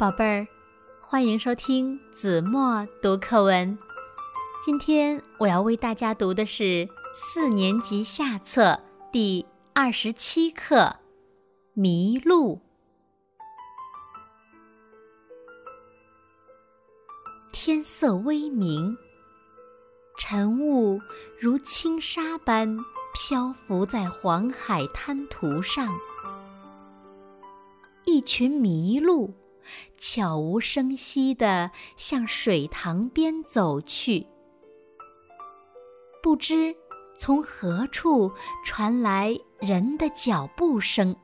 宝贝儿，欢迎收听子墨读课文。今天我要为大家读的是四年级下册第二十七课《迷路》。天色微明，晨雾如轻纱般漂浮在黄海滩涂上，一群麋鹿。悄无声息地向水塘边走去，不知从何处传来人的脚步声。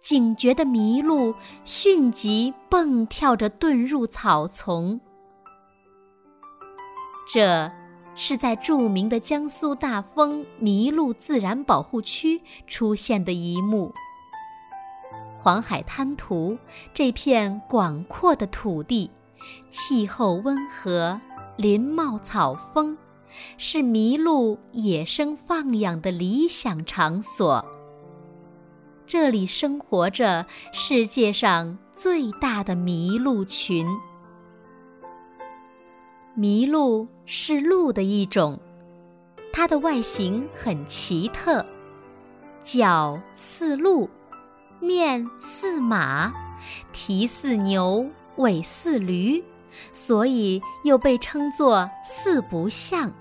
警觉的麋鹿迅即蹦跳着遁入草丛。这是在著名的江苏大丰麋鹿自然保护区出现的一幕。黄海滩涂这片广阔的土地，气候温和，林茂草丰，是麋鹿野生放养的理想场所。这里生活着世界上最大的麋鹿群。麋鹿是鹿的一种，它的外形很奇特，角似鹿。面似马，蹄似牛，尾似驴，所以又被称作四不像。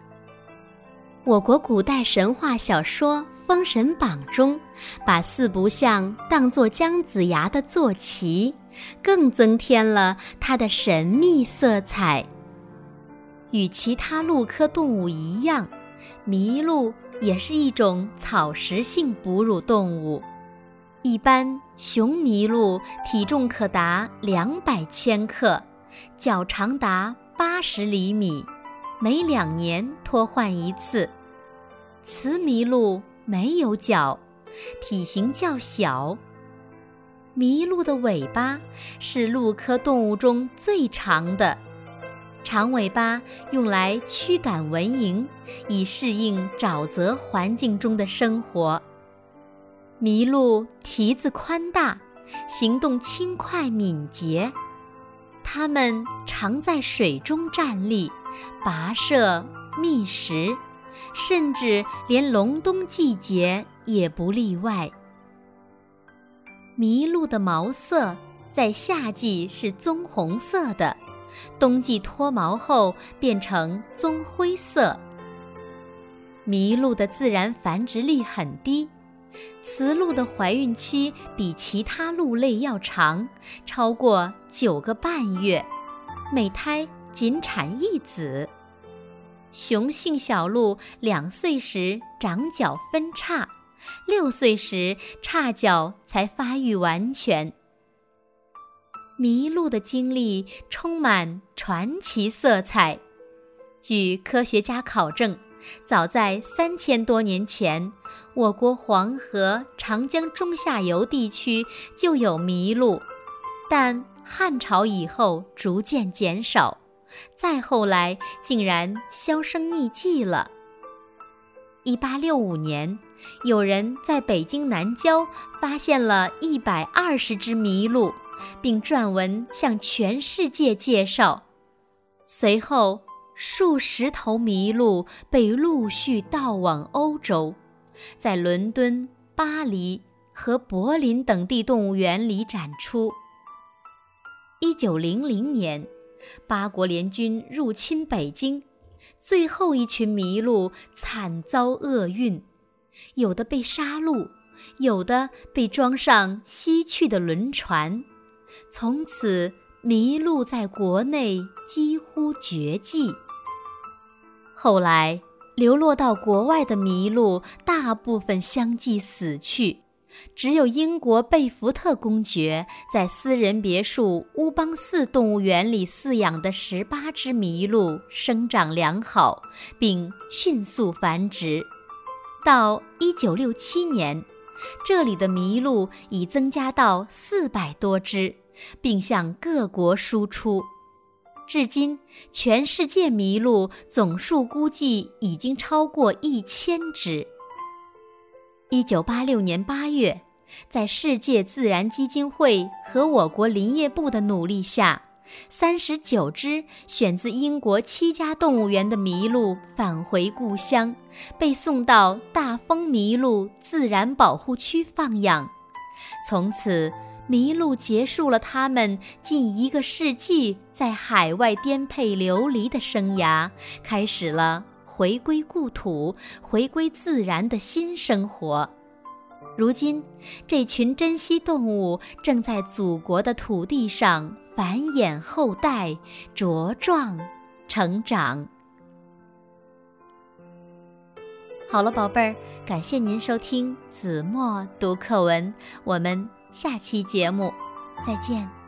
我国古代神话小说《封神榜》中，把四不像当作姜子牙的坐骑，更增添了它的神秘色彩。与其他鹿科动物一样，麋鹿也是一种草食性哺乳动物。一般雄麋鹿体重可达两百千克，脚长达八十厘米，每两年脱换一次。雌麋鹿没有角，体型较小。麋鹿的尾巴是鹿科动物中最长的，长尾巴用来驱赶蚊蝇，以适应沼泽环境中的生活。麋鹿蹄子宽大，行动轻快敏捷，它们常在水中站立，跋涉觅食，甚至连隆冬季节也不例外。麋鹿的毛色在夏季是棕红色的，冬季脱毛后变成棕灰色。麋鹿的自然繁殖力很低。雌鹿的怀孕期比其他鹿类要长，超过九个半月，每胎仅产一子。雄性小鹿两岁时长角分叉，六岁时叉角才发育完全。麋鹿的经历充满传奇色彩，据科学家考证。早在三千多年前，我国黄河、长江中下游地区就有麋鹿，但汉朝以后逐渐减少，再后来竟然销声匿迹了。一八六五年，有人在北京南郊发现了一百二十只麋鹿，并撰文向全世界介绍，随后。数十头麋鹿被陆续盗往欧洲，在伦敦、巴黎和柏林等地动物园里展出。一九零零年，八国联军入侵北京，最后一群麋鹿惨遭厄运，有的被杀戮，有的被装上西去的轮船，从此麋鹿在国内几乎绝迹。后来，流落到国外的麋鹿大部分相继死去，只有英国贝福特公爵在私人别墅乌邦寺动物园里饲养的十八只麋鹿生长良好，并迅速繁殖。到一九六七年，这里的麋鹿已增加到四百多只，并向各国输出。至今，全世界麋鹿总数估计已经超过一千只。一九八六年八月，在世界自然基金会和我国林业部的努力下，三十九只选自英国七家动物园的麋鹿返回故乡，被送到大丰麋鹿自然保护区放养。从此，麋鹿结束了他们近一个世纪在海外颠沛流离的生涯，开始了回归故土、回归自然的新生活。如今，这群珍稀动物正在祖国的土地上繁衍后代、茁壮成长。好了，宝贝儿，感谢您收听子墨读课文，我们下期节目再见。